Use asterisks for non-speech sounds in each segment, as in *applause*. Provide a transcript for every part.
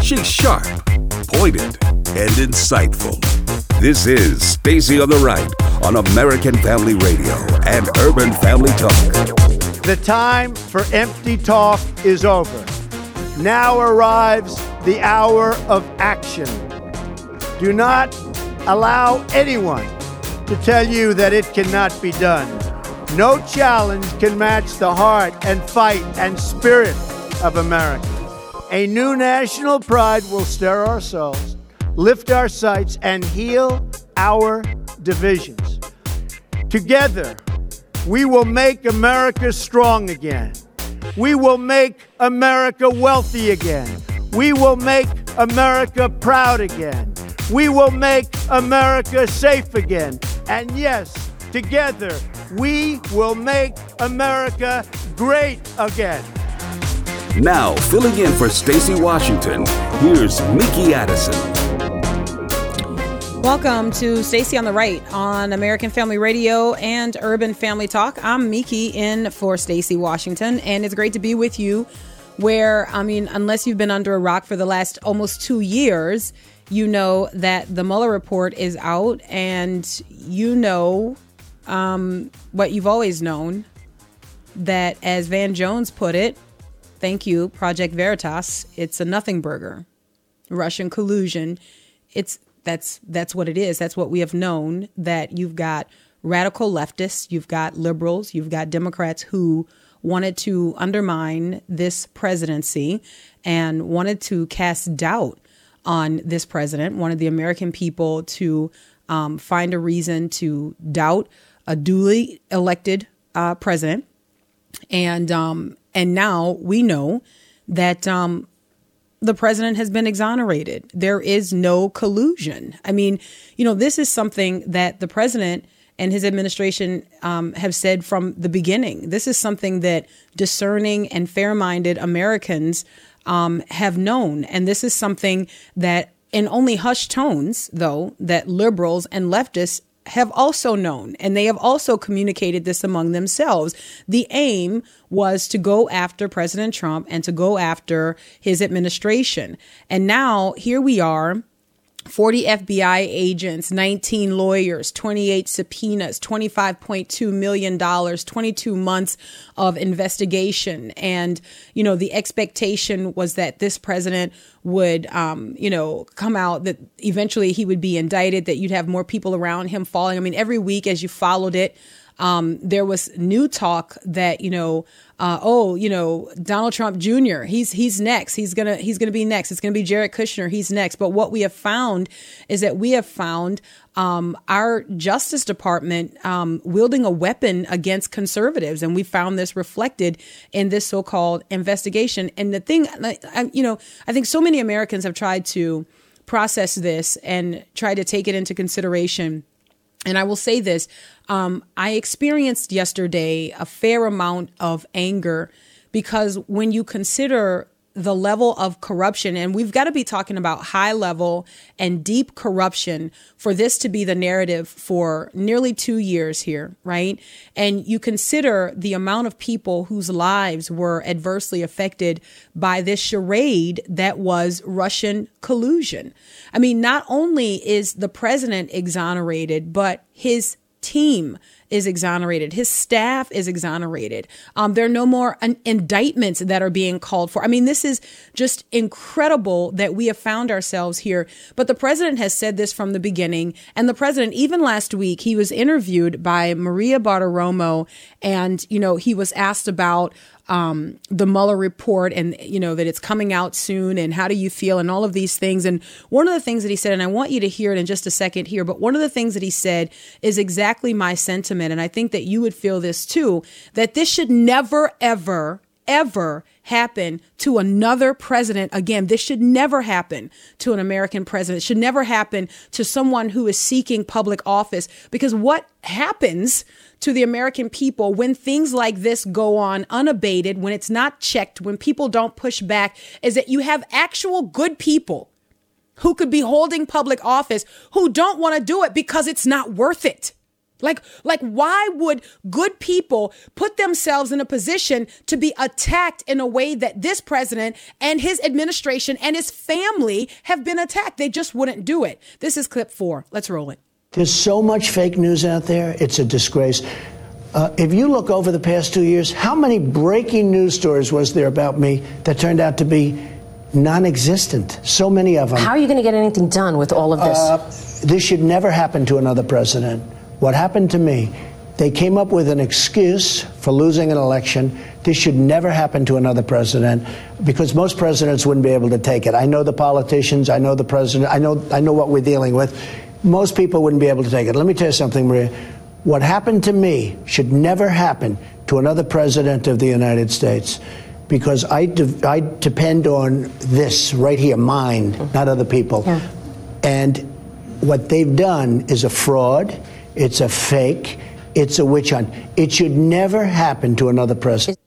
She's sharp, pointed, and insightful. This is Stacy on the Right on American Family Radio and Urban Family Talk. The time for empty talk is over. Now arrives the hour of action. Do not allow anyone to tell you that it cannot be done. No challenge can match the heart and fight and spirit of America. A new national pride will stir our souls, lift our sights, and heal our divisions. Together, we will make America strong again. We will make America wealthy again. We will make America proud again. We will make America safe again. And yes, together, we will make America great again. Now, filling in for Stacy Washington, here's Miki Addison. Welcome to Stacy on the Right on American Family Radio and Urban Family Talk. I'm Miki in for Stacy Washington, and it's great to be with you. Where, I mean, unless you've been under a rock for the last almost two years, you know that the Mueller report is out, and you know um, what you've always known that, as Van Jones put it, thank you, Project Veritas, it's a nothing burger. Russian collusion. It's that's that's what it is. That's what we have known that you've got radical leftists, you've got liberals, you've got Democrats who wanted to undermine this presidency and wanted to cast doubt on this president, wanted the American people to um, find a reason to doubt a duly elected uh, president. And um, and now we know that um, the president has been exonerated. There is no collusion. I mean, you know, this is something that the president and his administration um, have said from the beginning. This is something that discerning and fair minded Americans um, have known. And this is something that, in only hushed tones, though, that liberals and leftists have also known, and they have also communicated this among themselves. The aim was to go after President Trump and to go after his administration. And now here we are 40 FBI agents, 19 lawyers, 28 subpoenas, $25.2 million, 22 months of investigation. And, you know, the expectation was that this president would, um, you know, come out, that eventually he would be indicted, that you'd have more people around him falling. I mean, every week as you followed it, um, there was new talk that you know, uh, oh, you know, Donald Trump Jr. He's he's next. He's gonna he's gonna be next. It's gonna be Jared Kushner. He's next. But what we have found is that we have found um, our Justice Department um, wielding a weapon against conservatives, and we found this reflected in this so-called investigation. And the thing, you know, I think so many Americans have tried to process this and try to take it into consideration. And I will say this um, I experienced yesterday a fair amount of anger because when you consider the level of corruption, and we've got to be talking about high level and deep corruption for this to be the narrative for nearly two years here, right? And you consider the amount of people whose lives were adversely affected by this charade that was Russian collusion. I mean, not only is the president exonerated, but his team is exonerated. His staff is exonerated. Um, there are no more un- indictments that are being called for. I mean, this is just incredible that we have found ourselves here. But the president has said this from the beginning. And the president, even last week, he was interviewed by Maria Bartiromo, and, you know, he was asked about um, the Mueller report and, you know, that it's coming out soon and how do you feel and all of these things. And one of the things that he said, and I want you to hear it in just a second here, but one of the things that he said is exactly my sentiment. And I think that you would feel this too, that this should never, ever, ever happen to another president again. This should never happen to an American president. It should never happen to someone who is seeking public office because what happens to the American people when things like this go on unabated, when it's not checked, when people don't push back, is that you have actual good people who could be holding public office who don't want to do it because it's not worth it. Like, like, why would good people put themselves in a position to be attacked in a way that this president and his administration and his family have been attacked? They just wouldn't do it. This is clip four. Let's roll it. There's so much fake news out there, it's a disgrace. Uh, if you look over the past two years, how many breaking news stories was there about me that turned out to be non existent? So many of them. How are you going to get anything done with all of this? Uh, this should never happen to another president. What happened to me, they came up with an excuse for losing an election. This should never happen to another president because most presidents wouldn't be able to take it. I know the politicians, I know the president, I know, I know what we're dealing with. Most people wouldn't be able to take it. Let me tell you something, Maria. What happened to me should never happen to another president of the United States because I, de- I depend on this right here, mine, not other people. Yeah. And what they've done is a fraud. It's a fake. It's a witch hunt. It should never happen to another president.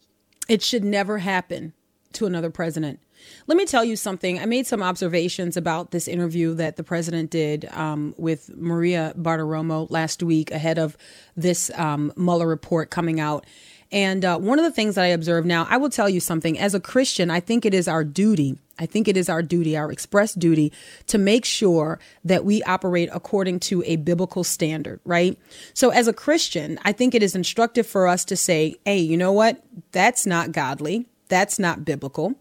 It should never happen to another president. Let me tell you something. I made some observations about this interview that the president did um, with Maria Bartiromo last week ahead of this um, Mueller report coming out. And uh, one of the things that I observe now, I will tell you something. As a Christian, I think it is our duty. I think it is our duty, our express duty, to make sure that we operate according to a biblical standard, right? So, as a Christian, I think it is instructive for us to say, hey, you know what? That's not godly. That's not biblical.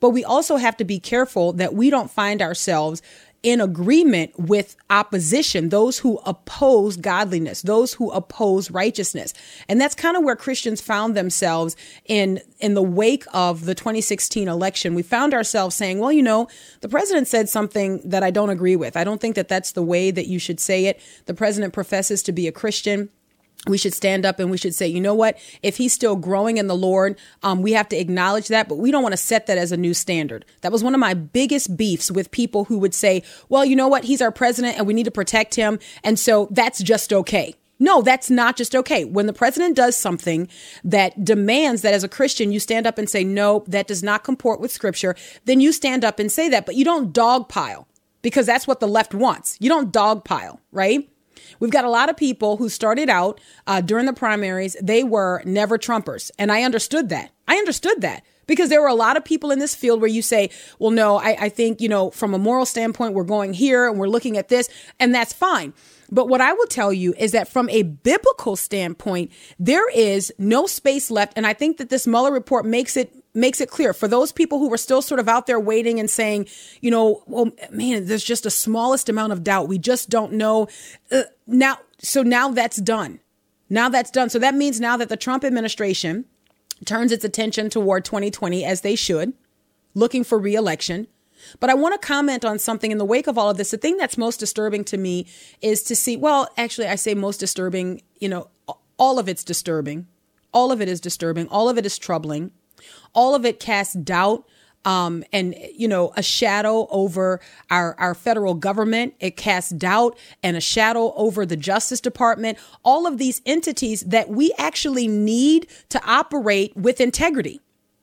But we also have to be careful that we don't find ourselves in agreement with opposition, those who oppose godliness, those who oppose righteousness. And that's kind of where Christians found themselves in, in the wake of the 2016 election. We found ourselves saying, well, you know, the president said something that I don't agree with. I don't think that that's the way that you should say it. The president professes to be a Christian we should stand up and we should say, you know what? If he's still growing in the Lord, um, we have to acknowledge that, but we don't want to set that as a new standard. That was one of my biggest beefs with people who would say, well, you know what? He's our president and we need to protect him. And so that's just okay. No, that's not just okay. When the president does something that demands that as a Christian, you stand up and say, no, that does not comport with scripture, then you stand up and say that, but you don't dogpile because that's what the left wants. You don't dogpile, right? We've got a lot of people who started out uh, during the primaries, they were never Trumpers. And I understood that. I understood that because there were a lot of people in this field where you say, well, no, I, I think, you know, from a moral standpoint, we're going here and we're looking at this, and that's fine. But what I will tell you is that from a biblical standpoint, there is no space left. And I think that this Mueller report makes it makes it clear for those people who were still sort of out there waiting and saying, you know, well, man, there's just a smallest amount of doubt. We just don't know. Uh, now, so now that's done. Now that's done. So that means now that the Trump administration turns its attention toward 2020 as they should, looking for reelection. But I want to comment on something in the wake of all of this. The thing that's most disturbing to me is to see, well, actually, I say most disturbing, you know, all of it's disturbing. All of it is disturbing. All of it is troubling. All of it casts doubt um, and you know a shadow over our our federal government. It casts doubt and a shadow over the Justice Department. All of these entities that we actually need to operate with integrity.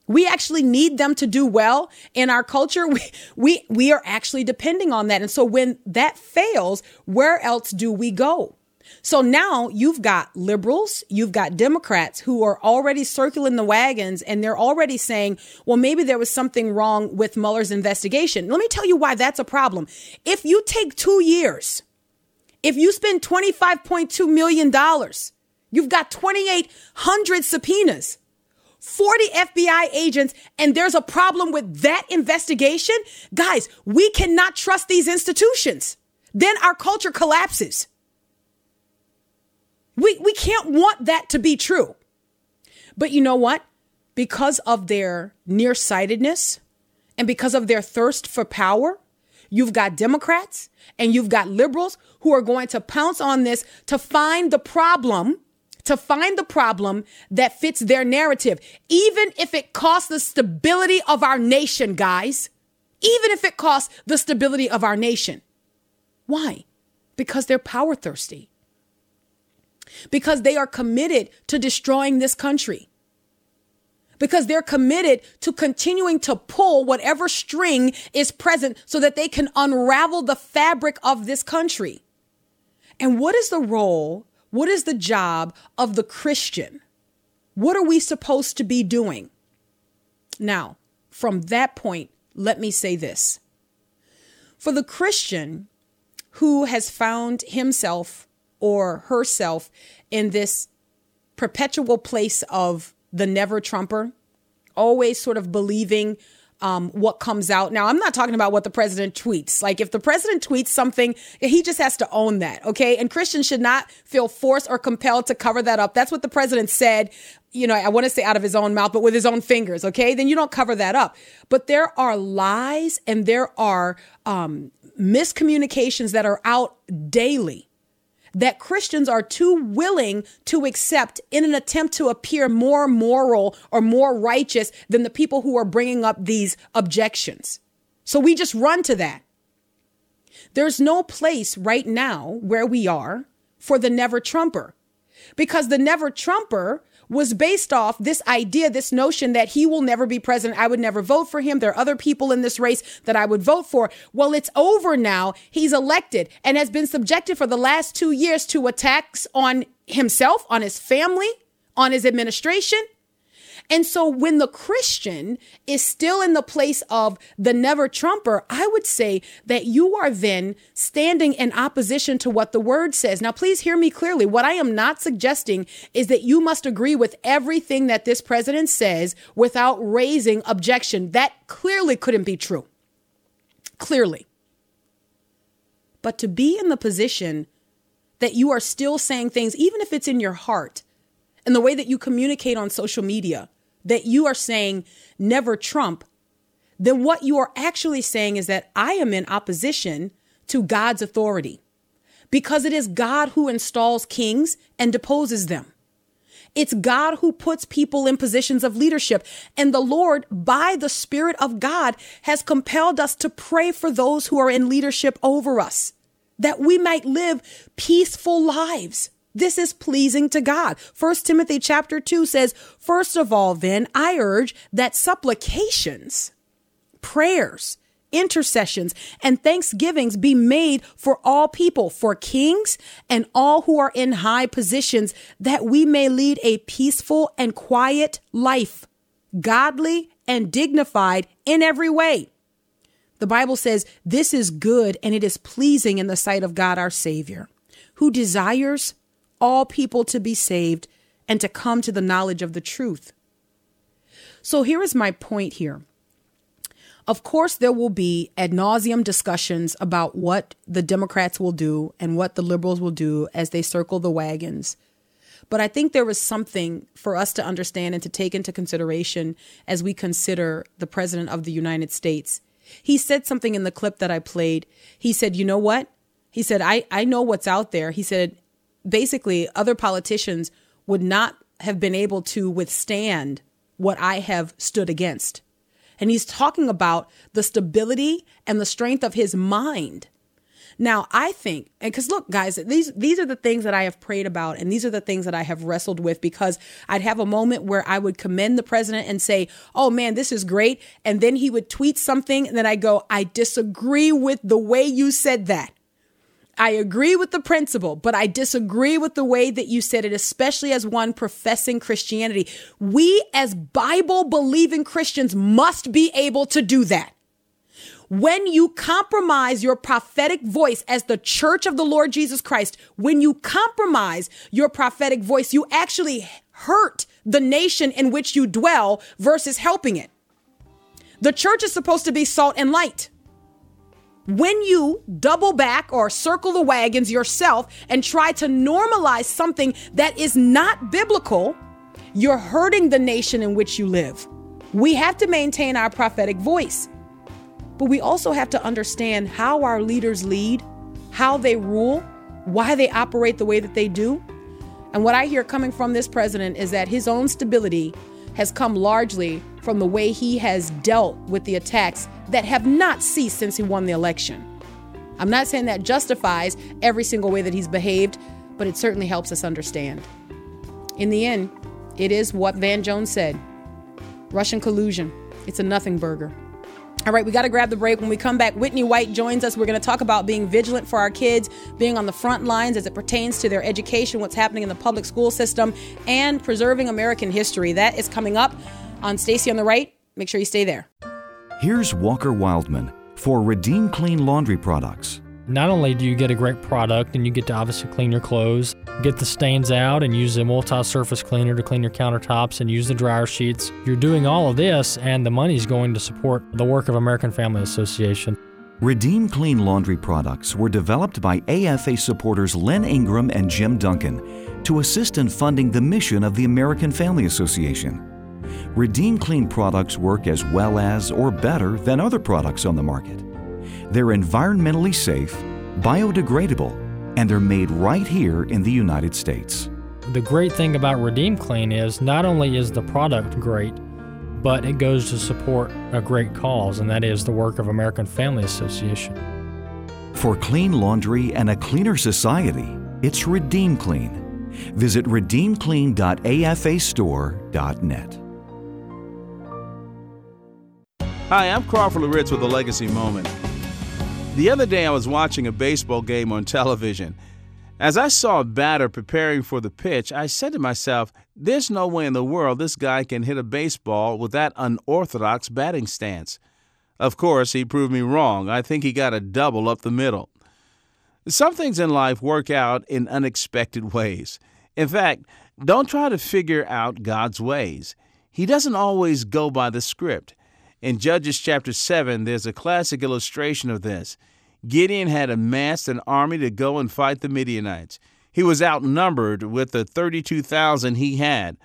We actually need them to do well in our culture. *laughs* We, we, we are actually depending on that. And so when that fails, where else do we go? So now you've got liberals, you've got Democrats who are already circling the wagons and they're already saying, well, maybe there was something wrong with Mueller's investigation. Let me tell you why that's a problem. If you take two years, if you spend $25.2 million, you've got 2,800 subpoenas. 40 FBI agents, and there's a problem with that investigation, guys, we cannot trust these institutions. Then our culture collapses. We, we can't want that to be true. But you know what? Because of their nearsightedness and because of their thirst for power, you've got Democrats and you've got liberals who are going to pounce on this to find the problem, to find the problem that fits their narrative, even if it costs the stability of our nation, guys. Even if it costs the stability of our nation. Why? Because they're power thirsty because they are committed to destroying this country. Because they're committed to continuing to pull whatever string is present so that they can unravel the fabric of this country. And what is the role What is the job of the Christian? What are we supposed to be doing? Now, from that point, let me say this. For the Christian who has found himself or herself in this perpetual place of the never Trumper, always sort of believing um, what comes out. Now, I'm not talking about what the president tweets. Like, if the president tweets something, he just has to own that, okay? And Christians should not feel forced or compelled to cover that up. That's what the president said, you know, I want to say out of his own mouth, but with his own fingers, okay? Then you don't cover that up. But there are lies and there are um, miscommunications that are out daily that Christians are too willing to accept in an attempt to appear more moral or more righteous than the people who are bringing up these objections. So we just run to that. There's no place right now where we are for the never Trumper because the never Trumper was based off this idea, this notion that he will never be president. I would never vote for him. There are other people in this race that I would vote for. Well, it's over now. He's elected and has been subjected for the last two years to attacks on himself, on his family, on his administration. And so when the Christian is still in the place of the never Trumper, I would say that you are then standing in opposition to what the word says. Now, please hear me clearly. What I am not suggesting is that you must agree with everything that this president says without raising objection. That clearly couldn't be true. Clearly. But to be in the position that you are still saying things, even if it's in your heart, and the way that you communicate on social media, that you are saying never Trump, then what you are actually saying is that I am in opposition to God's authority because it is God who installs kings and deposes them. It's God who puts people in positions of leadership. And the Lord, by the Spirit of God, has compelled us to pray for those who are in leadership over us, that we might live peaceful lives. This is pleasing to God. First Timothy chapter 2 says, First of all, then, I urge that supplications, prayers, intercessions, and thanksgivings be made for all people, for kings and all who are in high positions, that we may lead a peaceful and quiet life, godly and dignified in every way. The Bible says this is good and it is pleasing in the sight of God our Savior, who desires all people to be saved and to come to the knowledge of the truth. So here is my point here. Of course, there will be ad nauseum discussions about what the Democrats will do and what the liberals will do as they circle the wagons. But I think there is something for us to understand and to take into consideration as we consider the President of the United States. He said something in the clip that I played. He said, You know what? He said, I, I know what's out there. He said, basically other politicians would not have been able to withstand what I have stood against. And he's talking about the stability and the strength of his mind. Now, I think, and because look, guys, these these are the things that I have prayed about, and these are the things that I have wrestled with because I'd have a moment where I would commend the president and say, "Oh man, this is great," and then he would tweet something, and then I go, "I disagree with the way you said that." I agree with the principle, but I disagree with the way that you said it, especially as one professing Christianity. We, as Bible believing Christians, must be able to do that. When you compromise your prophetic voice as the church of the Lord Jesus Christ, when you compromise your prophetic voice, you actually hurt the nation in which you dwell versus helping it. The church is supposed to be salt and light when you double back or circle the wagons yourself and try to normalize something that is not biblical, you're hurting the nation in which you live. We have to maintain our prophetic voice, but we also have to understand how our leaders lead, how they rule, why they operate the way that they do. And what I hear coming from this president is that his own stability has come largely from the way he has dealt with the attacks that have not ceased since he won the election. I'm not saying that justifies every single way that he's behaved, but it certainly helps us understand. In the end, it is what Van Jones said Russian collusion. It's a nothing burger. All right, we got to grab the break. When we come back, Whitney White joins us. We're going to talk about being vigilant for our kids, being on the front lines as it pertains to their education, what's happening in the public school system, and preserving American history. That is coming up on Stacy on the Right. Make sure you stay there. Here's Walker Wildmon for Redeem Clean Laundry Products. Not only do you get a great product and you get to obviously clean your clothes, get the stains out and use a multi surface cleaner to clean your countertops and use the dryer sheets, you're doing all of this and the money is going to support the work of American Family Association. Redeem Clean Laundry Products were developed by AFA supporters Len Ingram and Jim Duncan to assist in funding the mission of the American Family Association. Redeem Clean products work as well as or better than other products on the market. They're environmentally safe, biodegradable, and they're made right here in the United States. The great thing about Redeem Clean is not only is the product great, but it goes to support a great cause, and that is the work of American Family Association. For clean laundry and a cleaner society, it's Redeem Clean. Visit redeemclean.afastore.net. Hi, I'm Crawford Loritts with a Legacy Moment. The other day, I was watching a baseball game on television. As I saw a batter preparing for the pitch, I said to myself, there's no way in the world this guy can hit a baseball with that unorthodox batting stance. Of course, he proved me wrong. I think he got a double up the middle. Some things in life work out in unexpected ways. In fact, don't try to figure out God's ways. He doesn't always go by the script. In Judges chapter 7, there's a classic illustration of this. Gideon had amassed an army to go and fight the Midianites. He was outnumbered with the 32,000 he had.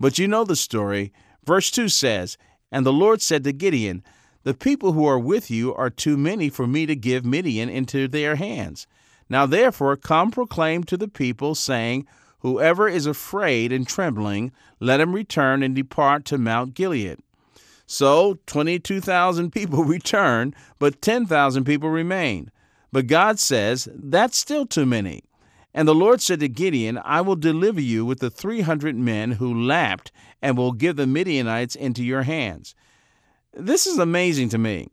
But you know the story. Verse 2 says, And the Lord said to Gideon, The people who are with you are too many for me to give Midian into their hands. Now therefore come proclaim to the people, saying, Whoever is afraid and trembling, let him return and depart to Mount Gilead. So 22,000 people *laughs* returned, but 10,000 people remained. But God says, That's still too many. And the Lord said to Gideon, I will deliver you with the 300 men who lapped, and will give the Midianites into your hands. This is amazing to me.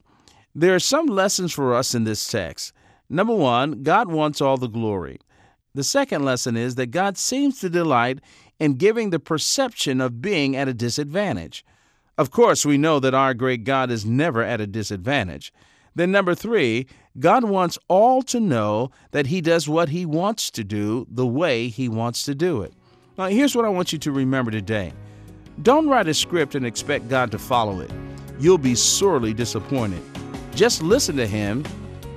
There are some lessons for us in this text. Number one, God wants all the glory. The second lesson is that God seems to delight in giving the perception of being at a disadvantage. Of course, we know that our great God is never at a disadvantage. Then, number three, God wants all to know that He does what He wants to do the way He wants to do it. Now, here's what I want you to remember today don't write a script and expect God to follow it. You'll be sorely disappointed. Just listen to Him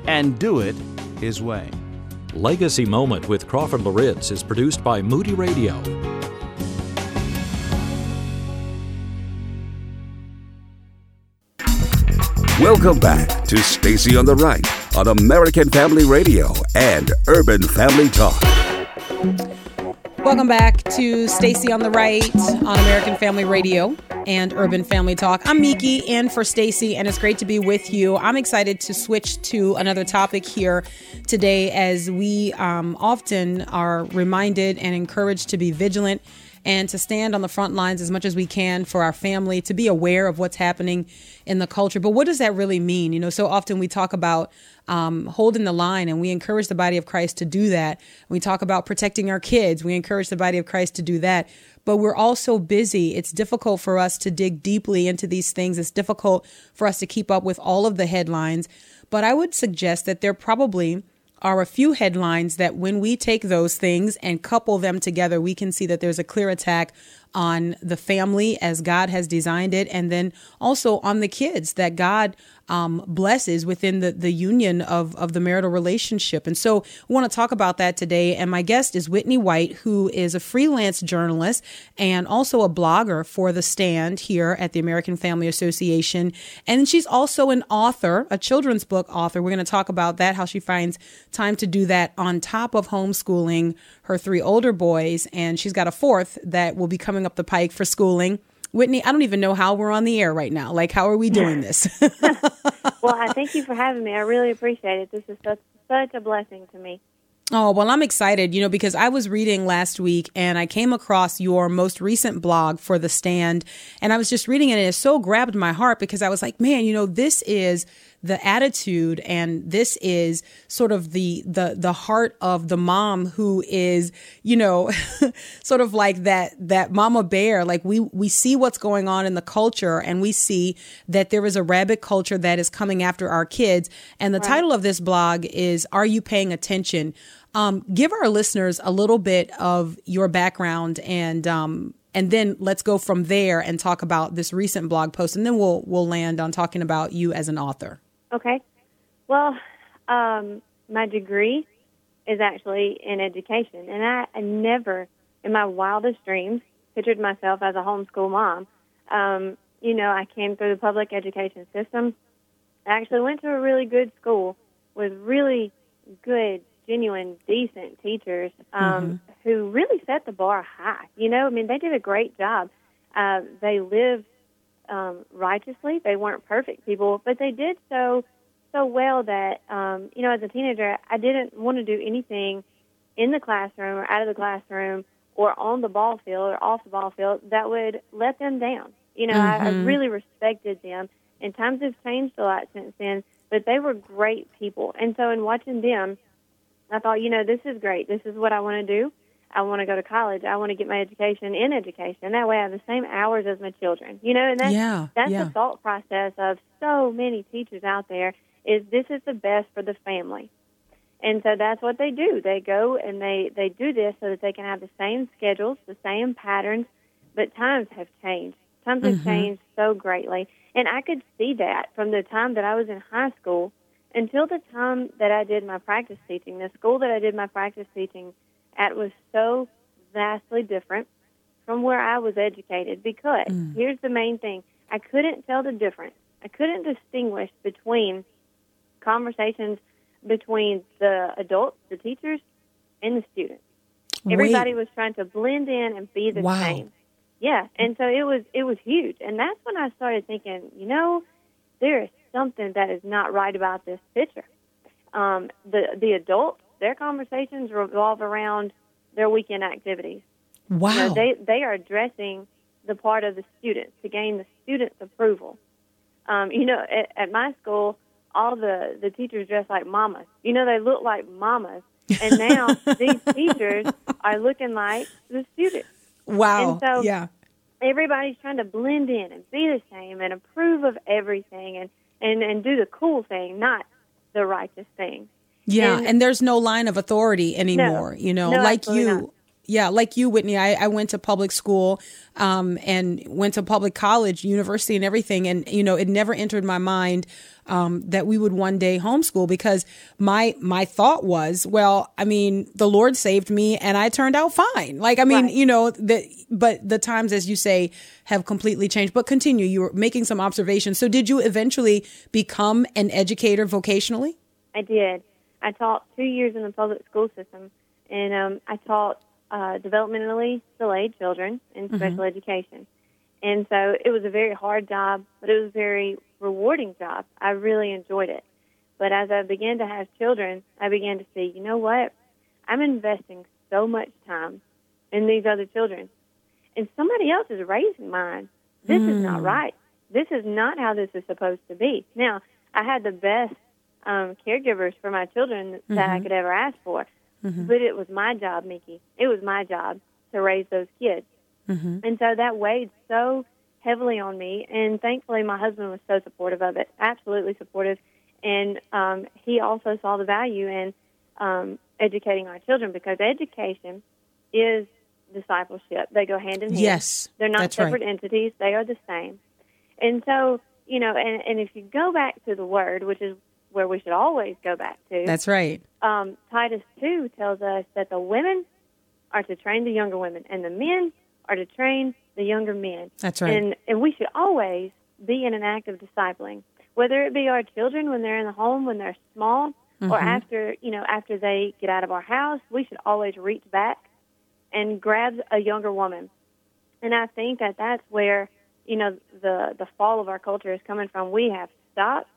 and do it His way. Legacy Moment with Crawford Loritts is produced by Moody Radio. Welcome back to Stacy on the Right on American Family Radio and Urban Family Talk. Welcome back to Stacy on the Right on American Family Radio and Urban Family Talk. I'm Miki in for Stacy and it's great to be with you. I'm excited to switch to another topic here today as we um, often are reminded and encouraged to be vigilant and to stand on the front lines as much as we can for our family, to be aware of what's happening in the culture. But what does that really mean? You know, so often we talk about um, holding the line and we encourage the body of Christ to do that. We talk about protecting our kids. We encourage the body of Christ to do that. But we're all so busy. It's difficult for us to dig deeply into these things. It's difficult for us to keep up with all of the headlines. But I would suggest that there probably are a few headlines that when we take those things and couple them together, we can see that there's a clear attack on the family as God has designed it, and then also on the kids that God um, blesses within the, the union of, of the marital relationship. And so we want to talk about that today. And my guest is Whitney White, who is a freelance journalist and also a blogger for The Stand here at the American Family Association. And she's also an author, a children's book author. We're going to talk about that, how she finds time to do that on top of homeschooling her three older boys. And she's got a fourth that will be coming up the pike for schooling. Whitney, I don't even know how we're on the air right now. Like, how are we doing *laughs* this? well, I thank you for having me. I really appreciate it. This is such, such a blessing to me. Oh, well, I'm excited, you know, because I was reading last week and I came across your most recent blog for The Stand. And I was just reading it and it so grabbed my heart because I was like, man, you know, this is the attitude and this is sort of the the the heart of the mom who is you know *laughs* sort of like that that mama bear. Like we we see what's going on in the culture and we see that there is a rabbit culture that is coming after our kids. And the right. title of this blog is are you paying attention? Um, give our listeners a little bit of your background and um, and then let's go from there and talk about this recent blog post and then we'll we'll land on talking about you as an author Okay. Well, um, my degree is actually in education, and I, I never, in my wildest dreams, pictured myself as a homeschool mom. Um, you know, I came through the public education system. I actually went to a really good school with really good, genuine, decent teachers um, mm-hmm. who really set the bar high. You know, I mean, they did a great job. Uh, they lived um, righteously. They weren't perfect people, but they did so so well that um, you know, as a teenager, I didn't want to do anything in the classroom or out of the classroom or on the ball field or off the ball field that would let them down. You know, mm-hmm. I, I really respected them, and times have changed a lot since then. But they were great people, and so in watching them, I thought, you know, this is great. This is what I want to do. I want to go to college. I want to get my education in education. That way I have the same hours as my children. You know, and that's, yeah, that's yeah. the thought process of so many teachers out there is this is the best for the family. And so that's what they do. They go and they, they do this so that they can have the same schedules, the same patterns, but times have changed. Times mm-hmm. have changed so greatly. And I could see that from the time that I was in high school until the time that I did my practice teaching. The school that I did my practice teaching at was so vastly different from where I was educated because mm. here's the main thing I couldn't tell the difference. I couldn't distinguish between conversations between the adults, the teachers, and the students. Everybody Wait. was trying to blend in and be the wow. same. Yeah, and so it was it was huge, and that's when I started thinking, you know, there is something that is not right about this picture. Um, the the adults their conversations revolve around their weekend activities. Wow. You know, they they are addressing the part of the students to gain the students' approval. Um, you know, at, at my school, all the the teachers dress like mamas. You know, they look like mamas, and *laughs* now these teachers are looking like the students. Wow. And so yeah. Everybody's trying to blend in and be the same and approve of everything and and and do the cool thing, not the righteous thing. Yeah, and, and, there's no line of authority anymore. No, you know, no, like you. Not. Yeah, like you, Whitney. I, I went to public school, um, and went to public college, university, and everything. And you know, it never entered my mind um, that we would one day homeschool because my my thought was, well, I mean, the Lord saved me, and I turned out fine. Like, I mean, right. you know, the but the times, as you say, have completely changed. But continue. You were making some observations. So, did you eventually become an educator vocationally? I did. I taught two years in the public school system, and um, I taught uh, developmentally delayed children in mm-hmm. special education. And so it was a very hard job, but it was a very rewarding job. I really enjoyed it. But as I began to have children, I began to see, you know what? I'm investing so much time in these other children, and somebody else is raising mine. This mm. is not hmm. right. This is not how this is supposed to be. Now, I had the best um, caregivers for my children that mm-hmm. I could ever ask for. Mm-hmm. But it was my job, Mickey. It was my job to raise those kids. Mm-hmm. And so that weighed so heavily on me. And thankfully, my husband was so supportive of it, absolutely supportive. And um, he also saw the value in um, educating our children because education is discipleship. They go hand in hand. Yes. They're not separate right. entities, they are the same. And so, you know, and, and if you go back to the word, which is where we should always go back to. That's right. Um, Titus 2 tells us that the women are to train the younger women and the men are to train the younger men. That's right. And, and we should always be in an act of discipling, whether it be our children when they're in the home, when they're small, mm-hmm. or after, you know, after they get out of our house, we should always reach back and grab a younger woman. And I think that that's where, you know, the, the fall of our culture is coming from. We have stopped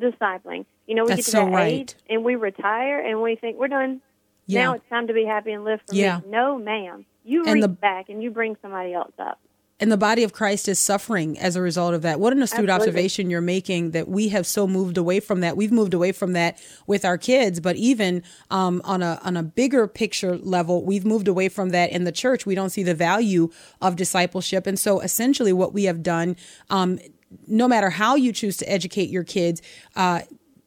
discipling. You know, we That's get to so that right. age and we retire and we think we're done. Yeah. Now it's time to be happy and live for Yeah. me. No, ma'am. You And reach the- back and you bring somebody else up. and the body of Christ is suffering as a result of that. What an astute Absolutely. observation you're making that we have so moved away from that. We've moved away from that with our kids, but even um, on a on a bigger picture level, we've moved away from that in the church. We don't see the value of discipleship, and so essentially, what we have done. Um, no matter how you choose to educate your kids, uh,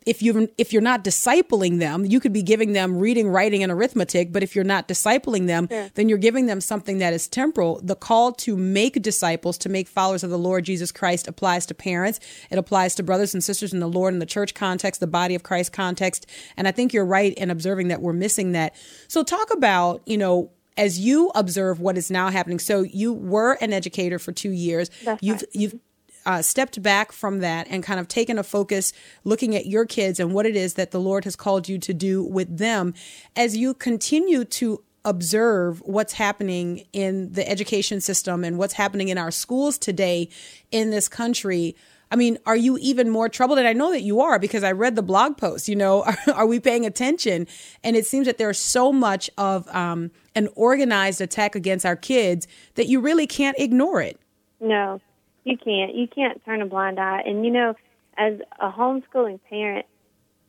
if you if you're not discipling them, you could be giving them reading, writing, and arithmetic. But if you're not discipling them, then you're giving them something that is temporal. The call to make disciples, to make followers of the Lord Jesus Christ, applies to parents. It applies to brothers and sisters in the Lord in the church context, the body of Christ context. And I think you're right in observing that we're missing that. So talk about you know as you observe what is now happening. So you were an educator for two years. That's you've right. you've uh, stepped back from that and kind of taken a focus looking at your kids and what it is that the Lord has called you to do with them as you continue to observe what's happening in the education system and what's happening in our schools today in this country. I mean, are you even more troubled? And I know that you are because I read the blog post. You know, are, *laughs* are we paying attention? And it seems that there's so much of um, an organized attack against our kids that you really can't ignore it. No, you can't. You can't turn a blind eye. And you know, as a homeschooling parent,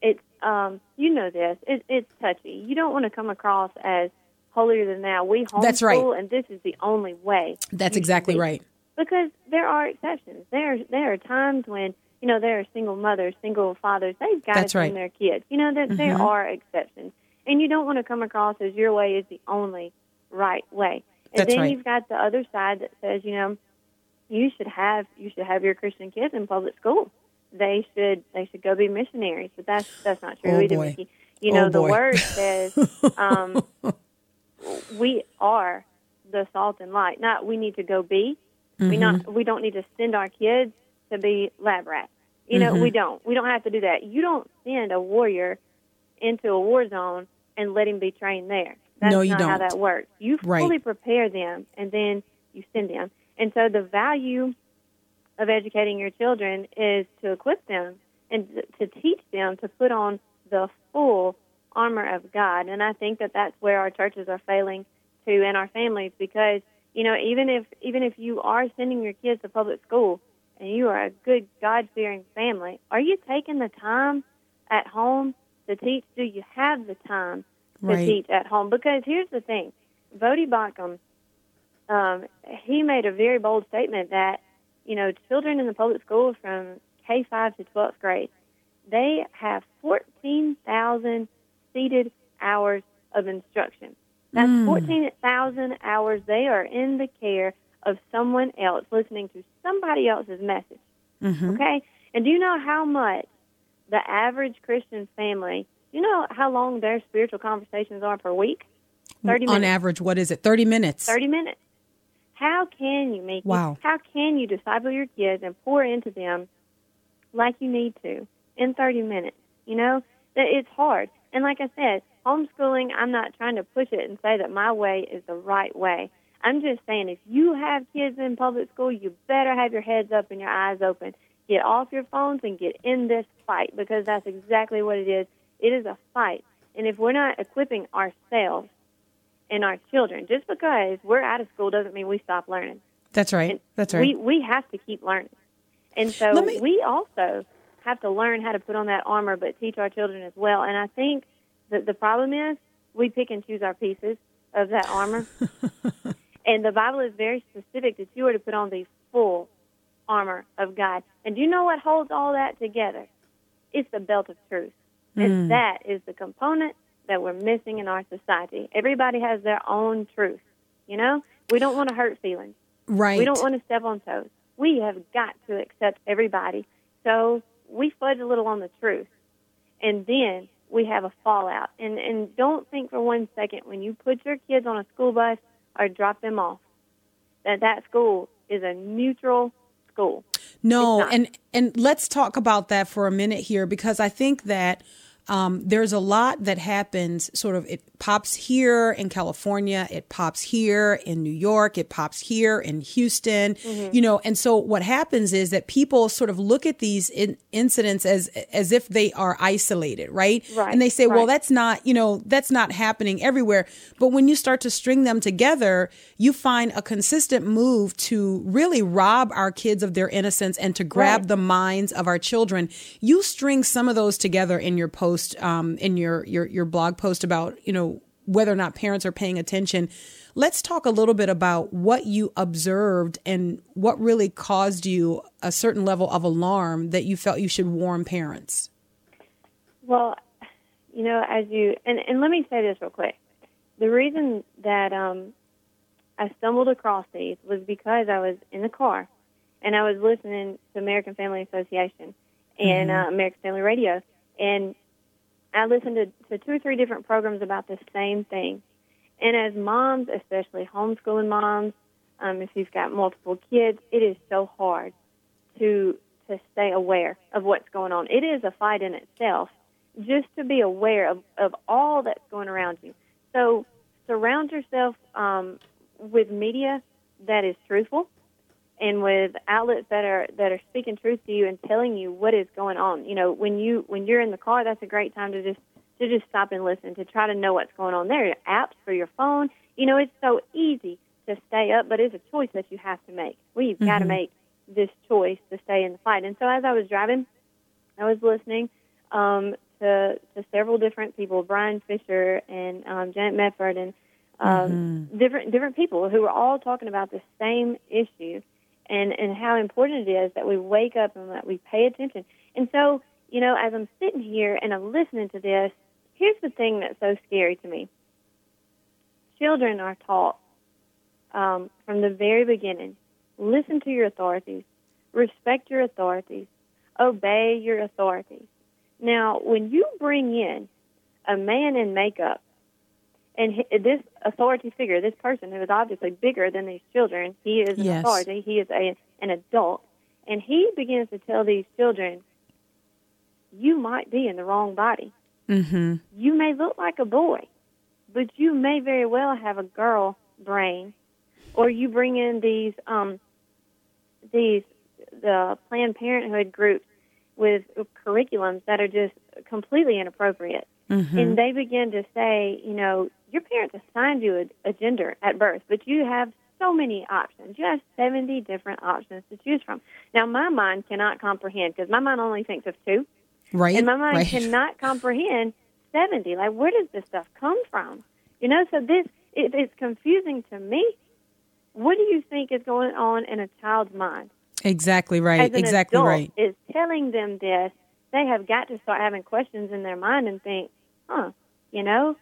it's um, you know this. It, it's touchy. You don't want to come across as holier than thou. We homeschool, That's right. and this is the only way. That's exactly be. right. Because there are exceptions. There, there are times when you know there are single mothers, single fathers. They've got That's to right. their kids. You know that there Mhm. are exceptions, and you don't want to come across as your way is the only right way. And That's then right. you've got the other side that says, you know, you should have you should have your Christian kids in public school. They should they should go be missionaries, but that's that's not true Oh, either. boy. You Oh, know, the boy. word says *laughs* um, we are the salt and light. Not we need to go be. We Mm-hmm. not we don't need to send our kids to be lab rats. You know, Mhm. we don't. We don't have to do that. You don't send a warrior into a war zone and let him be trained there. That's No, you not how don't. that works. You Right. fully prepare them and then you send them. And so the value of educating your children is to equip them and to teach them to put on the full armor of God. And I think that that's where our churches are failing to and our families because you know even if even if you are sending your kids to public school and you are a good God-fearing family, are you taking the time at home to teach? Do you have the time to Right. teach at home? Because here's the thing, Voddie Baucham, um, he made a very bold statement that you know children in the public schools from K five to twelfth grade, they have fourteen thousand seated hours of instruction. That's Mm. 14,000 hours they are in the care of someone else, listening to somebody else's message. Mhm. Okay? And do you know how much the average Christian family, do you know how long their spiritual conversations are per week? 30 On average, what is it? 30 minutes. 30 minutes. How can you make Wow. how can you disciple your kids and pour into them like you need to in 30 minutes? You know, that it's hard. And like I said, homeschooling, I'm not trying to push it and say that my way is the right way. I'm just saying if you have kids in public school, you better have your heads up and your eyes open. Get off your phones and get in this fight because that's exactly what it is. It is a fight. And if we're not equipping ourselves and our children, just because we're out of school doesn't mean we stop learning. That's right. That's right. We we have to keep learning. And so me- we also have to learn how to put on that armor but teach our children as well. And I think that the problem is we pick and choose our pieces of that armor. *laughs* and the Bible is very specific that you are to put on the full armor of God. And do you know what holds all that together? It's the belt of truth. Mm. And that is the component that we're missing in our society. Everybody has their own truth. You know, we don't want to hurt feelings. right. We don't want to step on toes. We have got to accept everybody. So we fudge a little on the truth. And then we have a fallout. And and don't think for one second when you put your kids on a school bus or drop them off that that school is a neutral school. No, and and let's talk about that for a minute here because I think that um, there's a lot that happens sort of it pops here in california it pops here in new york it pops here in houston Mhm. you know and so what happens is that people sort of look at these in- incidents as as if they are isolated right, Right, and they say well that's not you know that's not happening everywhere but when you start to string them together you find a consistent move to really rob our kids of their innocence and to grab Right. the minds of our children you string some of those together in your post um, in your your your blog post about you know whether or not parents are paying attention let's talk a little bit about what you observed and what really caused you a certain level of alarm that you felt you should warn parents Well, you know, as you and and let me say this real quick. The reason that um, I stumbled across these was because I was in the car and I was listening to American Family Association and Mhm. uh, American Family Radio, and I listened to, to two or three different programs about the same thing. And as moms, especially homeschooling moms, um, if you've got multiple kids, it is so hard to to stay aware of what's going on. It is a fight in itself just to be aware of, of all that's going around you. So surround yourself um, with media that is truthful and with outlets that are that are speaking truth to you and telling you what is going on. You know, when you when you're in the car, that's a great time to just to just stop and listen to try to know what's going on. There are apps for your phone. You know, it's so easy to stay up, but it's a choice that you have to make. We've got to make this choice to stay in the fight. And so as I was driving, I was listening um, to to several different people, Bryan Fischer and um, Janet Mefferd, and um, different different people who were all talking about the same issue, and and how important it is that we wake up and that we pay attention. And so, you know, as I'm sitting here and I'm listening to this, here's the thing that's so scary to me. Children are taught um, from the very beginning listen to your authorities, respect your authorities, obey your authorities. Now, when you bring in a man in makeup, and hi- this authority figure, this person who is obviously bigger than these children, he is an Yes. authority, he is a, an adult, and he begins to tell these children, you might be in the wrong body. mm-hmm You may look like a boy, but you may very well have a girl brain, or you bring in these um, these the Planned Parenthood groups with curriculums that are just completely inappropriate, Mhm. and they begin to say, you know, your parents assigned you a, a gender at birth, but you have so many options. You have 70 different options to choose from. Now, my mind cannot comprehend because my mind only thinks of two. Right, And my mind right. cannot comprehend 70. Like, where does this stuff come from? You know, so this, it, it's confusing to me. What do you think is going on in a child's mind? exactly right As an exactly adult right is telling them this, they have got to start having questions in their mind and think, huh, you know,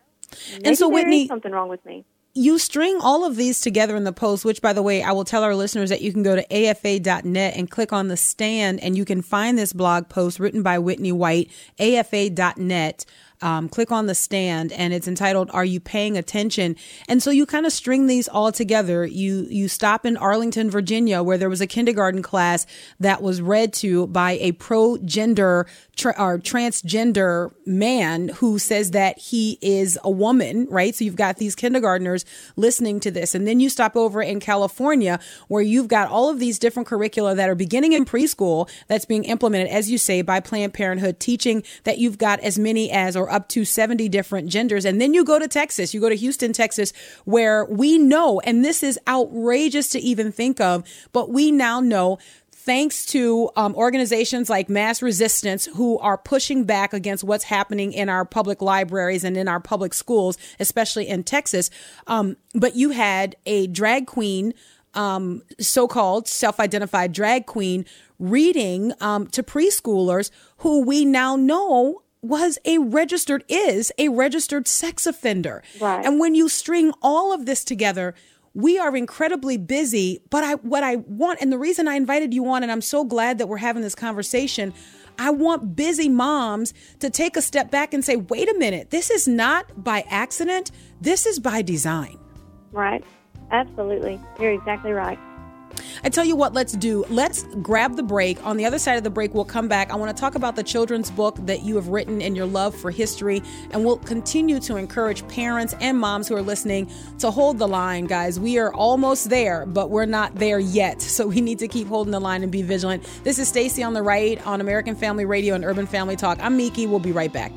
maybe so, there is Whitney- something wrong with me. you string all of these together in the post, which by the way, I will tell our listeners that you can go to afa.net and click on the stand and you can find this blog post written by Whitney White, afa.net. Um, click on the stand and it's entitled are you paying attention and so you kind of string these all together you you stop in arlington virginia where there was a kindergarten class that was read to by a pro-gender tra- or transgender man who says that he is a woman right? So you've got these kindergartners listening to this. And then you stop over in california where you've got all of these different curricula that are beginning in preschool that's being implemented as you say by planned parenthood teaching that you've got as many as or up to 70 different genders. And then you go to texas. You go to houston texas where we know and this is outrageous to even think of but we now know thanks to um, organizations like Mass Resistance who are pushing back against what's happening in our public libraries and in our public schools, especially in Texas. Um, but you had a drag queen, um, so called self identified drag queen, reading um, to preschoolers who we now know was a registered is a registered sex offender Right. and when you string all of this together we are incredibly busy but i what i want and the reason i invited you on and i'm so glad that we're having this conversation i want busy moms to take a step back and say wait a minute this is not by accident this is by design Right. Absolutely. You're exactly right. I tell you what, let's do. Let's grab the break. On the other side of the break, we'll come back. I want to talk about the children's book that you have written and your love for history. And we'll continue to encourage parents and moms who are listening to hold the line, guys. We are almost there, but we're not there yet. *laughs* So we need to keep holding the line and be vigilant. This is Stacy on the right on American Family Radio and Urban Family Talk. I'm Miki. We'll be right back.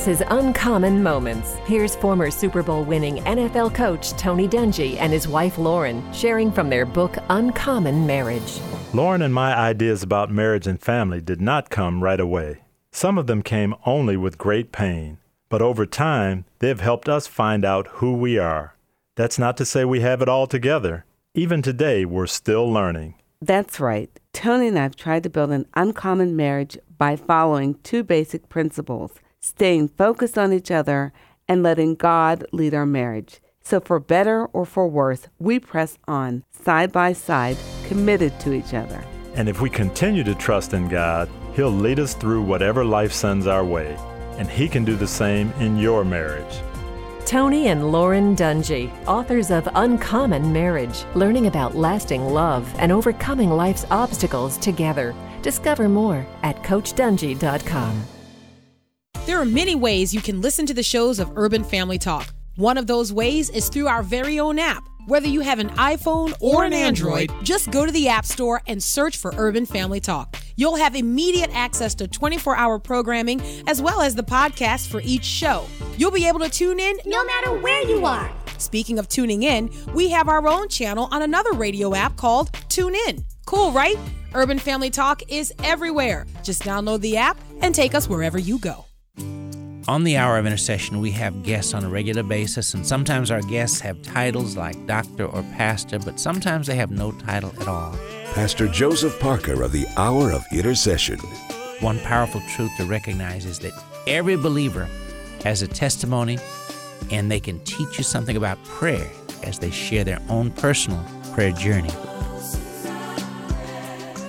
This is Uncommon Moments. Here's former Super Bowl winning NFL coach Tony Dungy and his wife Lauren sharing from their book Uncommon Marriage. Lauren and my ideas about marriage and family did not come right away. Some of them came only with great pain, but over time, they've helped us find out who we are. That's not to say we have it all together. Even today, we're still learning. That's right. Tony and I have tried to build an uncommon marriage by following two basic principles staying focused on each other and letting God lead our marriage. So, for better or for worse, we press on side by side, committed to each other. And if we continue to trust in God, He'll lead us through whatever life sends our way. And He can do the same in your marriage. Tony and Lauren Dungy, authors of Uncommon Marriage, learning about lasting love and overcoming life's obstacles together. Discover more at CoachDungy.com. There are many ways you can listen to the shows of Urban Family Talk. One of those ways is through our very own app. Whether you have an iPhone or an Android, just go to the App Store and search for Urban Family Talk. You'll have immediate access to 24 hour programming as well as the podcast for each show. You'll be able to tune in no matter where you are. Speaking of tuning in, we have our own channel on another radio app called Tune In. Cool, right? Urban Family Talk is everywhere. Just download the app and take us wherever you go. On the Hour of Intercession, we have guests on a regular basis, and sometimes our guests have titles like doctor or pastor, but sometimes they have no title at all. Pastor Joseph Parker of the Hour of Intercession. One powerful truth to recognize is that every believer has a testimony, and they can teach you something about prayer as they share their own personal prayer journey.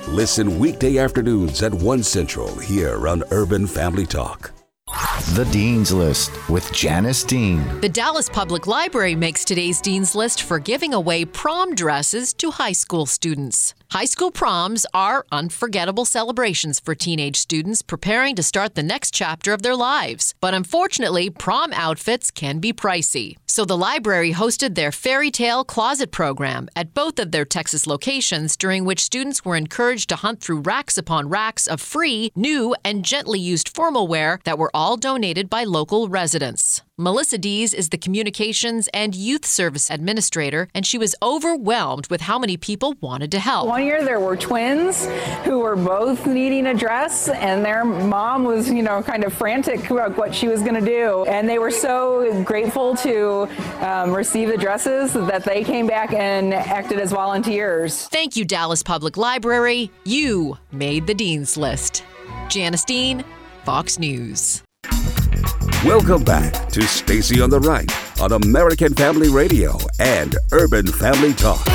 Listen weekday afternoons at 1 Central here on Urban Family Talk. The Dean's List with Janice Dean. The Dallas Public Library makes today's Dean's List for giving away prom dresses to high school students. High school proms are unforgettable celebrations for teenage students preparing to start the next chapter of their lives. But unfortunately, prom outfits can be pricey. So the library hosted their Fairy Tale Closet program at both of their Texas locations, during which students were encouraged to hunt through racks upon racks of free, new, and gently used formal wear that were all donated by local residents. Melissa Dees is the Communications and Youth Service Administrator, and she was overwhelmed with how many people wanted to help. One year there were twins who were both needing a dress, and their mom was, you know, kind of frantic about what she was going to do. And they were so grateful to um, receive the dresses that they came back and acted as volunteers. Thank you, Dallas Public Library. You made the Dean's List. Janice Dean, Fox News. Welcome back to Stacy on the Right on American Family Radio and Urban Family Talk.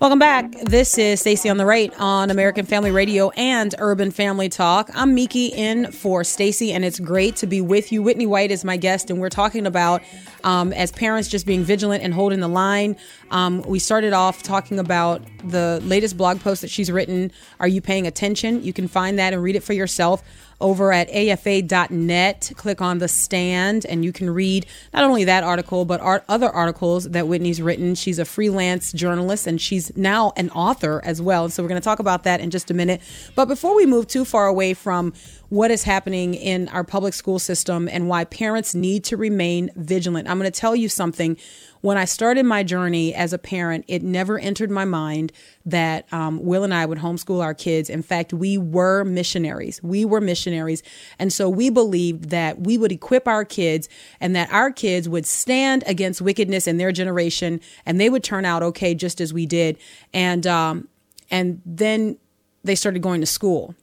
Welcome back. This is Stacy on the Right on American Family Radio and Urban Family Talk. I'm Miki in for Stacy, and it's great to be with you. Whitney White is my guest, and we're talking about um, as parents just being vigilant and holding the line. Um, we started off talking about the latest blog post that she's written. Are you paying attention? You can find that and read it for yourself over at afa.net. Click on the stand, and you can read not only that article, but art, other articles that Whitney's written. She's a freelance journalist, and she's now an author as well. So we're going to talk about that in just a minute. But before we move too far away from what is happening in our public school system and why parents need to remain vigilant, I'm going to tell you something when I started my journey as a parent, it never entered my mind that um, Will and I would homeschool our kids. In fact, we were missionaries. We were missionaries. And so we believed that we would equip our kids and that our kids would stand against wickedness in their generation and they would turn out okay just as we did. And, um, and then they started going to school.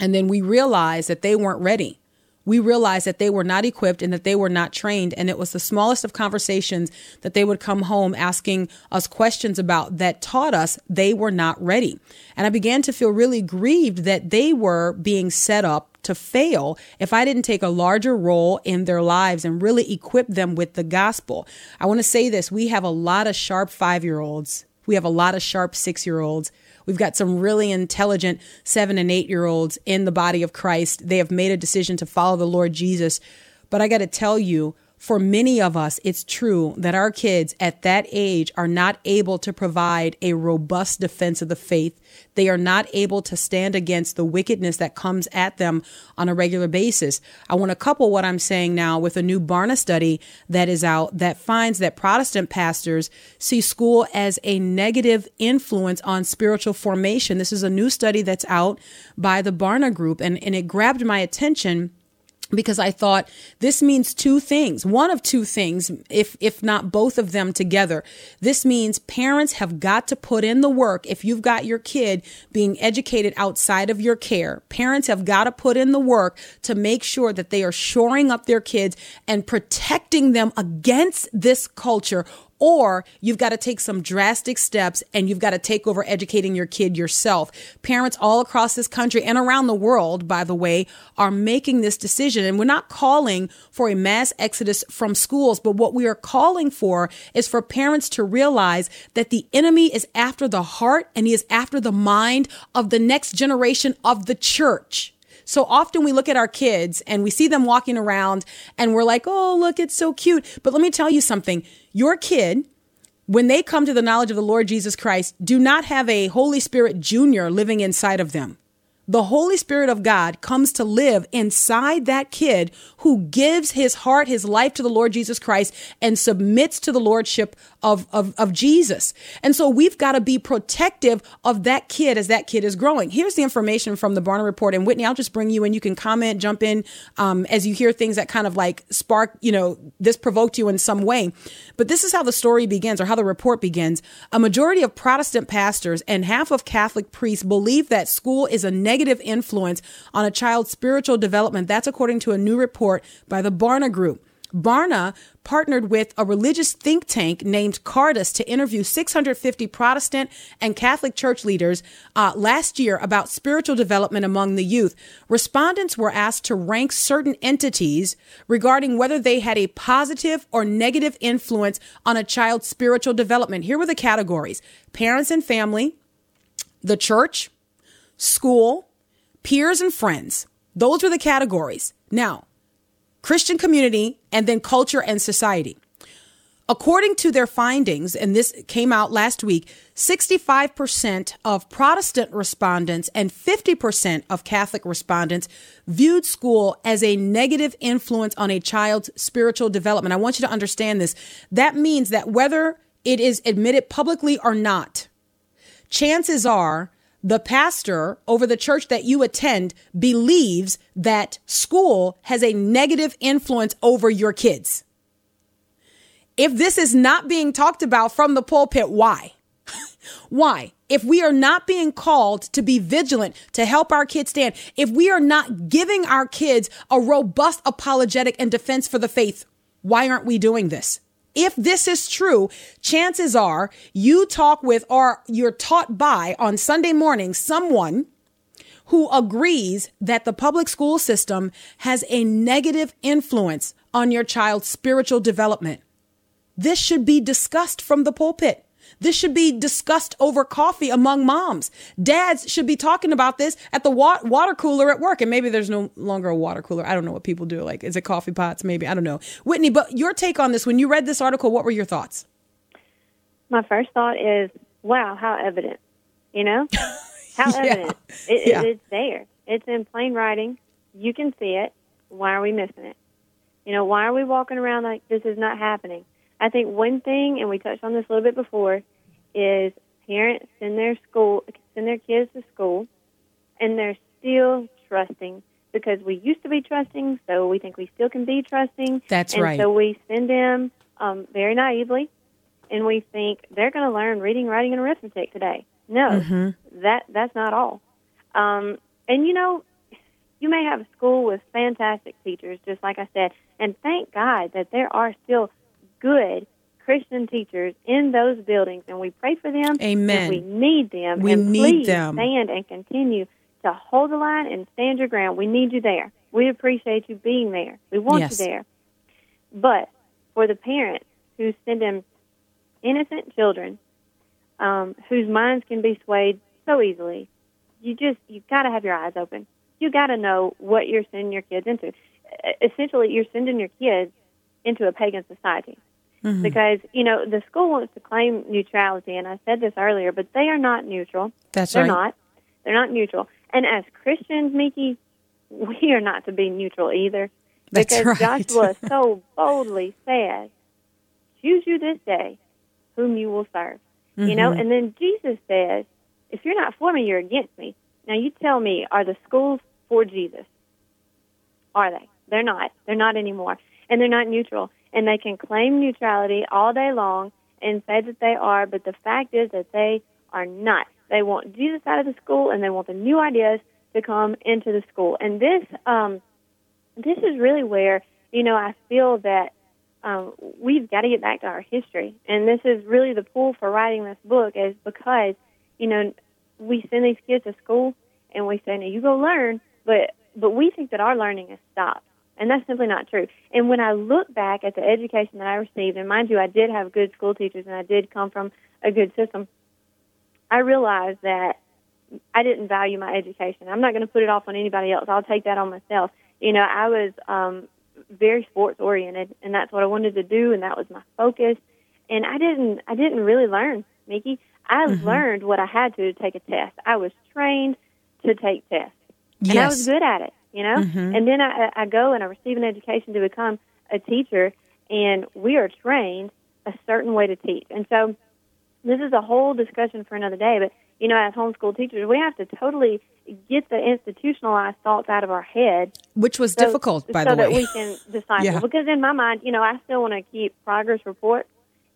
And then we realized that they weren't ready. We realized that they were not equipped and that they were not trained. And it was the smallest of conversations that they would come home asking us questions about that taught us they were not ready. And I began to feel really grieved that they were being set up to fail if I didn't take a larger role in their lives and really equip them with the gospel. I want to say this we have a lot of sharp five year olds, we have a lot of sharp six year olds. We've got some really intelligent seven and eight year olds in the body of Christ. They have made a decision to follow the Lord Jesus. But I got to tell you, for many of us, it's true that our kids at that age are not able to provide a robust defense of the faith. They are not able to stand against the wickedness that comes at them on a regular basis. I want to couple what I'm saying now with a new Barna study that is out that finds that Protestant pastors see school as a negative influence on spiritual formation. This is a new study that's out by the Barna Group, and, and it grabbed my attention because I thought this means two things. One of two things, if if not both of them together. This means parents have got to put in the work. If you've got your kid being educated outside of your care, parents have got to put in the work to make sure that they are shoring up their kids and protecting them against this culture or you've got to take some drastic steps and you've got to take over educating your kid yourself. Parents all across this country and around the world, by the way, are making this decision. And we're not calling for a mass exodus from schools, but what we are calling for is for parents to realize that the enemy is after the heart and he is after the mind of the next generation of the church. So often we look at our kids and we see them walking around and we're like, oh, look, it's so cute. But let me tell you something. Your kid, when they come to the knowledge of the Lord Jesus Christ, do not have a Holy Spirit Junior living inside of them the Holy Spirit of God comes to live inside that kid who gives his heart, his life to the Lord Jesus Christ and submits to the Lordship of, of, of Jesus. And so we've got to be protective of that kid as that kid is growing. Here's the information from the Barna Report. And Whitney, I'll just bring you in. You can comment, jump in um, as you hear things that kind of like spark, you know, this provoked you in some way. But this is how the story begins or how the report begins. A majority of Protestant pastors and half of Catholic priests believe that school is a negative negative influence on a child's spiritual development. That's according to a new report by the Barna Group. Barna partnered with a religious think tank named Cardus to interview 650 Protestant and Catholic church leaders uh, last year about spiritual development among the youth. Respondents were asked to rank certain entities regarding whether they had a positive or negative influence on a child's spiritual development. Here were the categories parents and family, the church, school, peers, and friends. Those were the categories. Now, Christian community, and then culture and society. According to their findings, and this came out last week, 65% of Protestant respondents and 50% of Catholic respondents viewed school as a negative influence on a child's spiritual development. I want you to understand this. That means that whether it is admitted publicly or not, chances are the pastor over the church that you attend believes that school has a negative influence over your kids. If this is not being talked about from the pulpit, why? *laughs* why? If we are not being called to be vigilant to help our kids stand, if we are not giving our kids a robust apologetic and defense for the faith, why aren't we doing this? If this is true, chances are you talk with or you're taught by on Sunday morning someone who agrees that the public school system has a negative influence on your child's spiritual development. This should be discussed from the pulpit. This should be discussed over coffee among moms. Dads should be talking about this at the wa- water cooler at work. And maybe there's no longer a water cooler. I don't know what people do. Like, is it coffee pots? Maybe. I don't know. Whitney, but your take on this, when you read this article, what were your thoughts? My first thought is, wow, how evident. You know? *laughs* How yeah. evident. It, yeah. it, it's there. It's in plain writing. You can see it. Why are we missing it? You know, why are we walking around like this is not happening? I think one thing, and we touched on this a little bit before, is parents send their school send their kids to school, and they're still trusting because we used to be trusting, so we think we still can be trusting. That's and right. So we send them um, very naively, and we think they're going to learn reading, writing, and arithmetic today. No, mm-hmm. that that's not all. Um, and you know, you may have a school with fantastic teachers, just like I said, and thank God that there are still good Christian teachers in those buildings, and we pray for them. Amen. We need them. We and need please them. Stand and continue to hold the line and stand your ground. We need you there. We appreciate you being there. We want Yes. you there. But for the parents who send them innocent children um, whose minds can be swayed so easily, you just you got to have your eyes open. You got to know what you're sending your kids into. Essentially, you're sending your kids into a pagan society Mm-hmm. because you know the school wants to claim neutrality, and I said this earlier, but they are not neutral. That's They're right. not. They're not neutral. And as Christians, Miki, *laughs* we are not to be neutral either. That's because right. Joshua *laughs* so boldly said, "Choose you this day whom you will serve." You know, Mhm. and then Jesus says, "If you're not for me, you're against me." Now you tell me, are the schools for Jesus? Are they? They're not. They're not anymore, and they're not neutral. And they can claim neutrality all day long and say that they are, but the fact is that they are not. They want Jesus out of the school, and they want the new ideas to come into the school. And this, um, this is really where you know I feel that um, we've got to get back to our history, and this is really the pull for writing this book is because you know we send these kids to school and we say, "Now you go learn," but but we think that our learning has stopped, and that's simply not true. And when I look back at the education that I received, and mind you, I did have good school teachers, and I did come from a good system. I realized that I didn't value my education. I'm not going to put it off on anybody else. I'll take that on myself. You know, I was um, very sports oriented, and that's what I wanted to do, and that was my focus. And I didn't, I didn't really learn, Miki. I Mhm. learned what I had to to take a test. I was trained to take tests, and I was good at it. You know, Mhm. and then I, I go and I receive an education to become a teacher, and we are trained a certain way to teach. And so, this is a whole discussion for another day. But you know, as homeschool teachers, we have to totally get the institutionalized thoughts out of our head, Which was so- difficult, by so the that we can *laughs* disciple. Yeah. Because in my mind, you know, I still want to keep progress reports,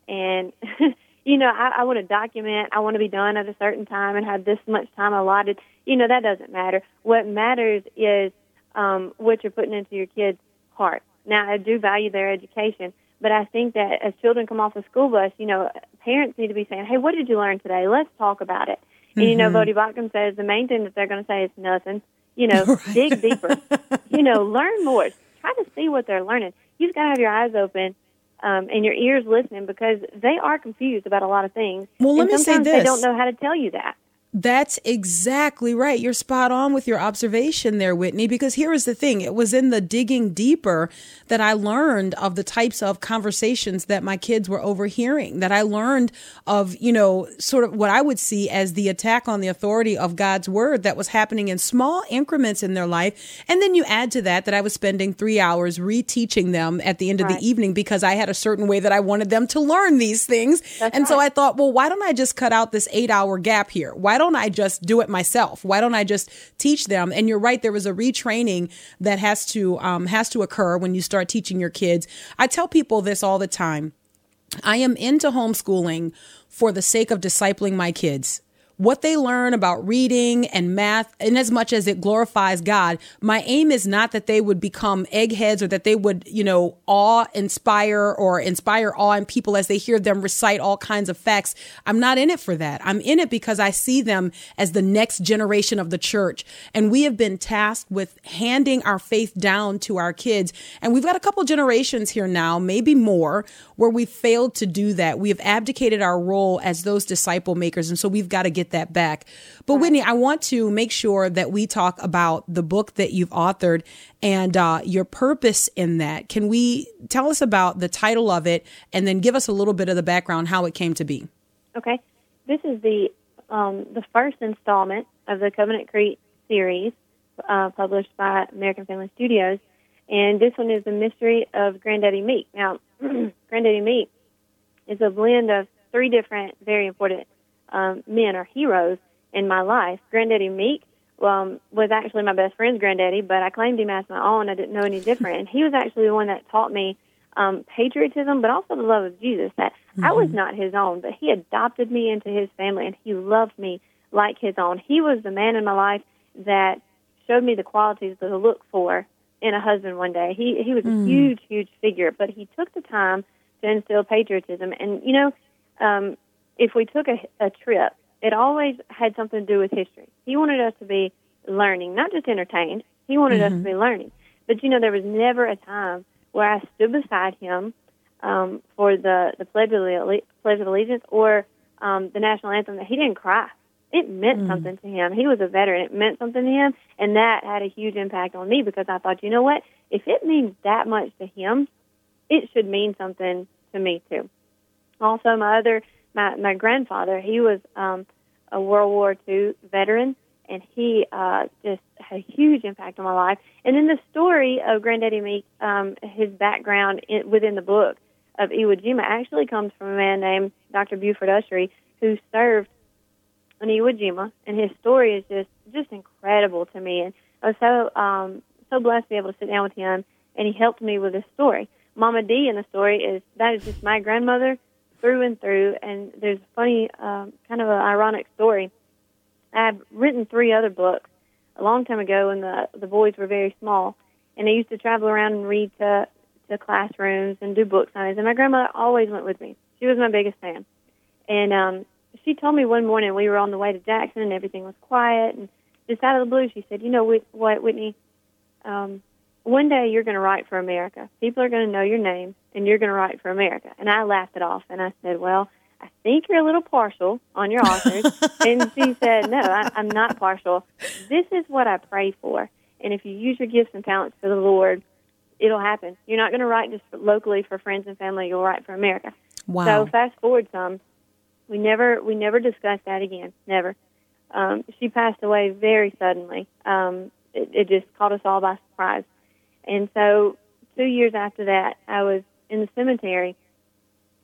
and *laughs* you know, I, I want to document. I want to be done at a certain time and have this much time allotted. You know, that doesn't matter. What matters is um, what you're putting into your kids' heart. Now, I do value their education, but I think that as children come off the school bus, you know, parents need to be saying, "Hey, what did you learn today? Let's talk about it." And you know, Mhm. Voddie Baucham says the main thing that they're going to say is nothing. You *laughs* know, dig deeper. *laughs* you know, learn more. Try to see what they're learning. You've got to have your eyes open um, and your ears listening because they are confused about a lot of things. Well, let and me say sometimes They don't know how to tell you that. That's exactly right. You're spot on with your observation there, Whitney, because here is the thing. It was in the digging deeper that I learned of the types of conversations that my kids were overhearing, that I learned of, you know, sort of what I would see as the attack on the authority of God's word that was happening in small increments in their life. And then you add to that that I was spending three hours reteaching them at the end of Right. the evening because I had a certain way that I wanted them to learn these things. That's and so. I thought, well, why don't I just cut out this eight hour gap here? Why don't I just do it myself? Why don't I just teach them? And you're right, there was a retraining that has to um, has to occur when you start teaching your kids. I tell people this all the time. I am into homeschooling for the sake of discipling my kids. What they learn about reading and math, in as much as it glorifies God, my aim is not that they would become eggheads or that they would, you know, awe inspire or inspire awe in people as they hear them recite all kinds of facts. I'm not in it for that. I'm in it because I see them as the next generation of the church. And we have been tasked with handing our faith down to our kids. And we've got a couple generations here now, maybe more, where we failed to do that. We have abdicated our role as those disciple makers. And so we've got to get that back. But Whitney, I want to make sure that we talk about the book that you've authored and uh, your purpose in that. Can we tell us about the title of it and then give us a little bit of the background, how it came to be? Okay, this is the um, the first installment of the Covenant Creek series, uh, published by American Family Studios, and this one is the mystery of Granddaddy Meek. Now, *clears throat* Granddaddy Meek is a blend of three different, very important um, men or heroes in my life. Granddaddy Meek um, was actually my best friend's granddaddy, but I claimed him as my own. I didn't know any different, and he was actually the one that taught me um, patriotism, but also the love of Jesus. That I was not his own, but he adopted me into his family, and he loved me like his own. He was the man in my life, that showed me the qualities to look for in a husband one day. He he was Mm. a huge, huge figure, but he took the time to instill patriotism. And you know, um, if we took a, a trip, it always had something to do with history. He wanted us to be learning, not just entertained. He wanted us to Mhm. be learning. But you know, there was never a time where I stood beside him um, for the the pledge of, the, pledge of allegiance or um, the national anthem that he didn't cry. It meant Mm. something to him. He was a veteran. It meant something to him, and that had a huge impact on me because I thought, you know what? If it means that much to him, it should mean something to me too. Also, my other my my grandfather, he was um, a World War II veteran, and he uh, just had a huge impact on my life. And then the story of Granddaddy Meek, um, his background in, within the book of Iwo Jima actually comes from a man named Dr. Buford Ushery, who served on Iwo Jima, and his story is just just incredible to me. And I was so um, so blessed to be able to sit down with him, and he helped me with this story. Mama D in the story is that is just my grandmother through and through. And there's a funny, um, kind of an ironic story. I've written three other books a long time ago when the the boys were very small, and I used to travel around and read to to classrooms and do book signings. And my grandmother always went with me. She was my biggest fan, and um, she told me one morning we were on the way to Jackson and everything was quiet, and just out of the blue she said, "You know what, Whitney? Um, one day you're going to write for America. People are going to know your name, and you're going to write for America." And I laughed it off, and I said, "Well." I think you're a little partial on your authors. *laughs* and she said, No, I, I'm not partial. This is what I pray for. And if you use your gifts and talents for the Lord, it'll happen. You're not going to write just locally for friends and family. You'll write for America. Wow. So fast forward some, we never we never discussed that again. Never. Um, she passed away very suddenly. Um, it, it just caught us all by surprise. And so two years after that, I was in the cemetery,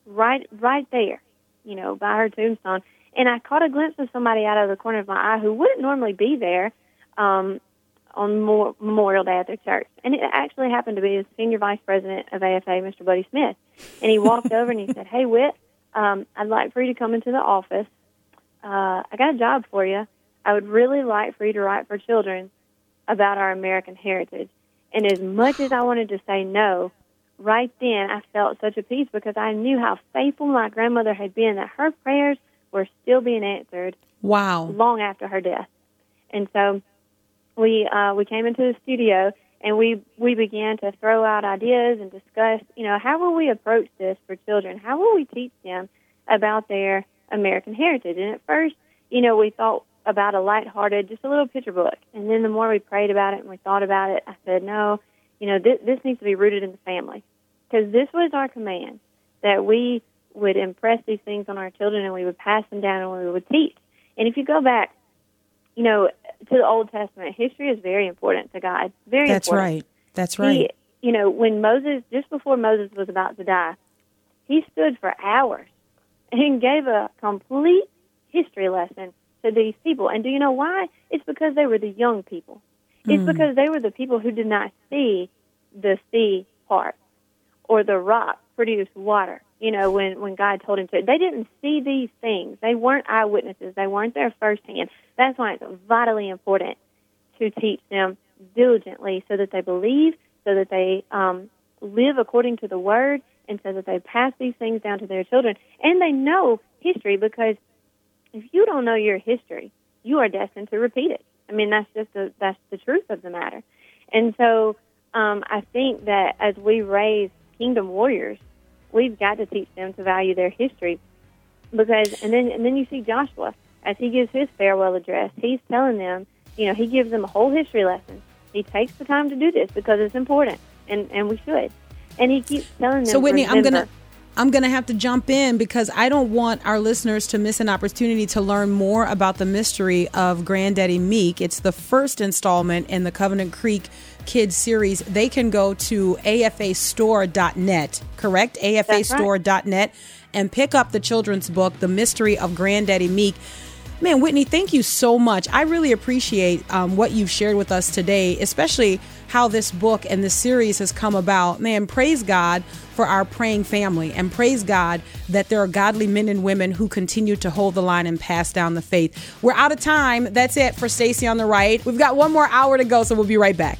right right there, you know, by her tombstone, and I caught a glimpse of somebody out of the corner of my eye who wouldn't normally be there. Um, on Mo- Memorial Day at their church. And it actually happened to be the senior vice president of AFA, Mr. Buddy Smith. And he walked over and he said, Hey, Whit, um, I'd like for you to come into the office. Uh, I got a job for you. I would really like for you to write for children about our American heritage. And as much as I wanted to say no, right then I felt such a peace because I knew how faithful my grandmother had been, that her prayers were still being answered Wow. long after her death. And so we uh, we came into the studio and we we began to throw out ideas and discuss, you know, how will we approach this for children? How will we teach them about their American heritage? And at first, you know, we thought about a lighthearted, just a little picture book. And then the more we prayed about it and we thought about it, I said, no, you know, this, this needs to be rooted in the family because this was our command that we would impress these things on our children and we would pass them down and we would teach. And if you go back, you know, to the Old Testament, history is very important to God. Very That's important. right. That's right. He, you know, when Moses, just before Moses was about to die, he stood for hours and gave a complete history lesson to these people. And do you know why? It's because they were the young people. It's Mm. because they were the people who did not see the sea part or the rock produce water. You know, when when God told him to, they didn't see these things. They weren't eyewitnesses. They weren't there firsthand. That's why it's vitally important to teach them diligently, so that they believe, so that they um, live according to the Word, and so that they pass these things down to their children, and they know history. Because if you don't know your history, you are destined to repeat it. I mean, that's just the that's the truth of the matter. And so, um, I think that as we raise kingdom warriors, we've got to teach them to value their history. Because, and then and then you see Joshua as he gives his farewell address, he's telling them, you know, he gives them a whole history lesson. He takes the time to do this because it's important, and and we should. And he keeps telling them. So Whitney, I'm gonna I'm gonna have to jump in because I don't want our listeners to miss an opportunity to learn more about the mystery of Granddaddy Meek. It's the first installment in the Covenant Creek Kids series. They can go to afastore.net, correct? afastore.net and pick up the children's book, The Mystery of Granddaddy Meek. Man, Whitney, thank you so much. I really appreciate um, what you've shared with us today, especially how this book and this series has come about. Man, praise God for our praying family and praise God that there are godly men and women who continue to hold the line and pass down the faith. We're out of time. That's it for Stacy on the right. We've got one more hour to go, so we'll be right back.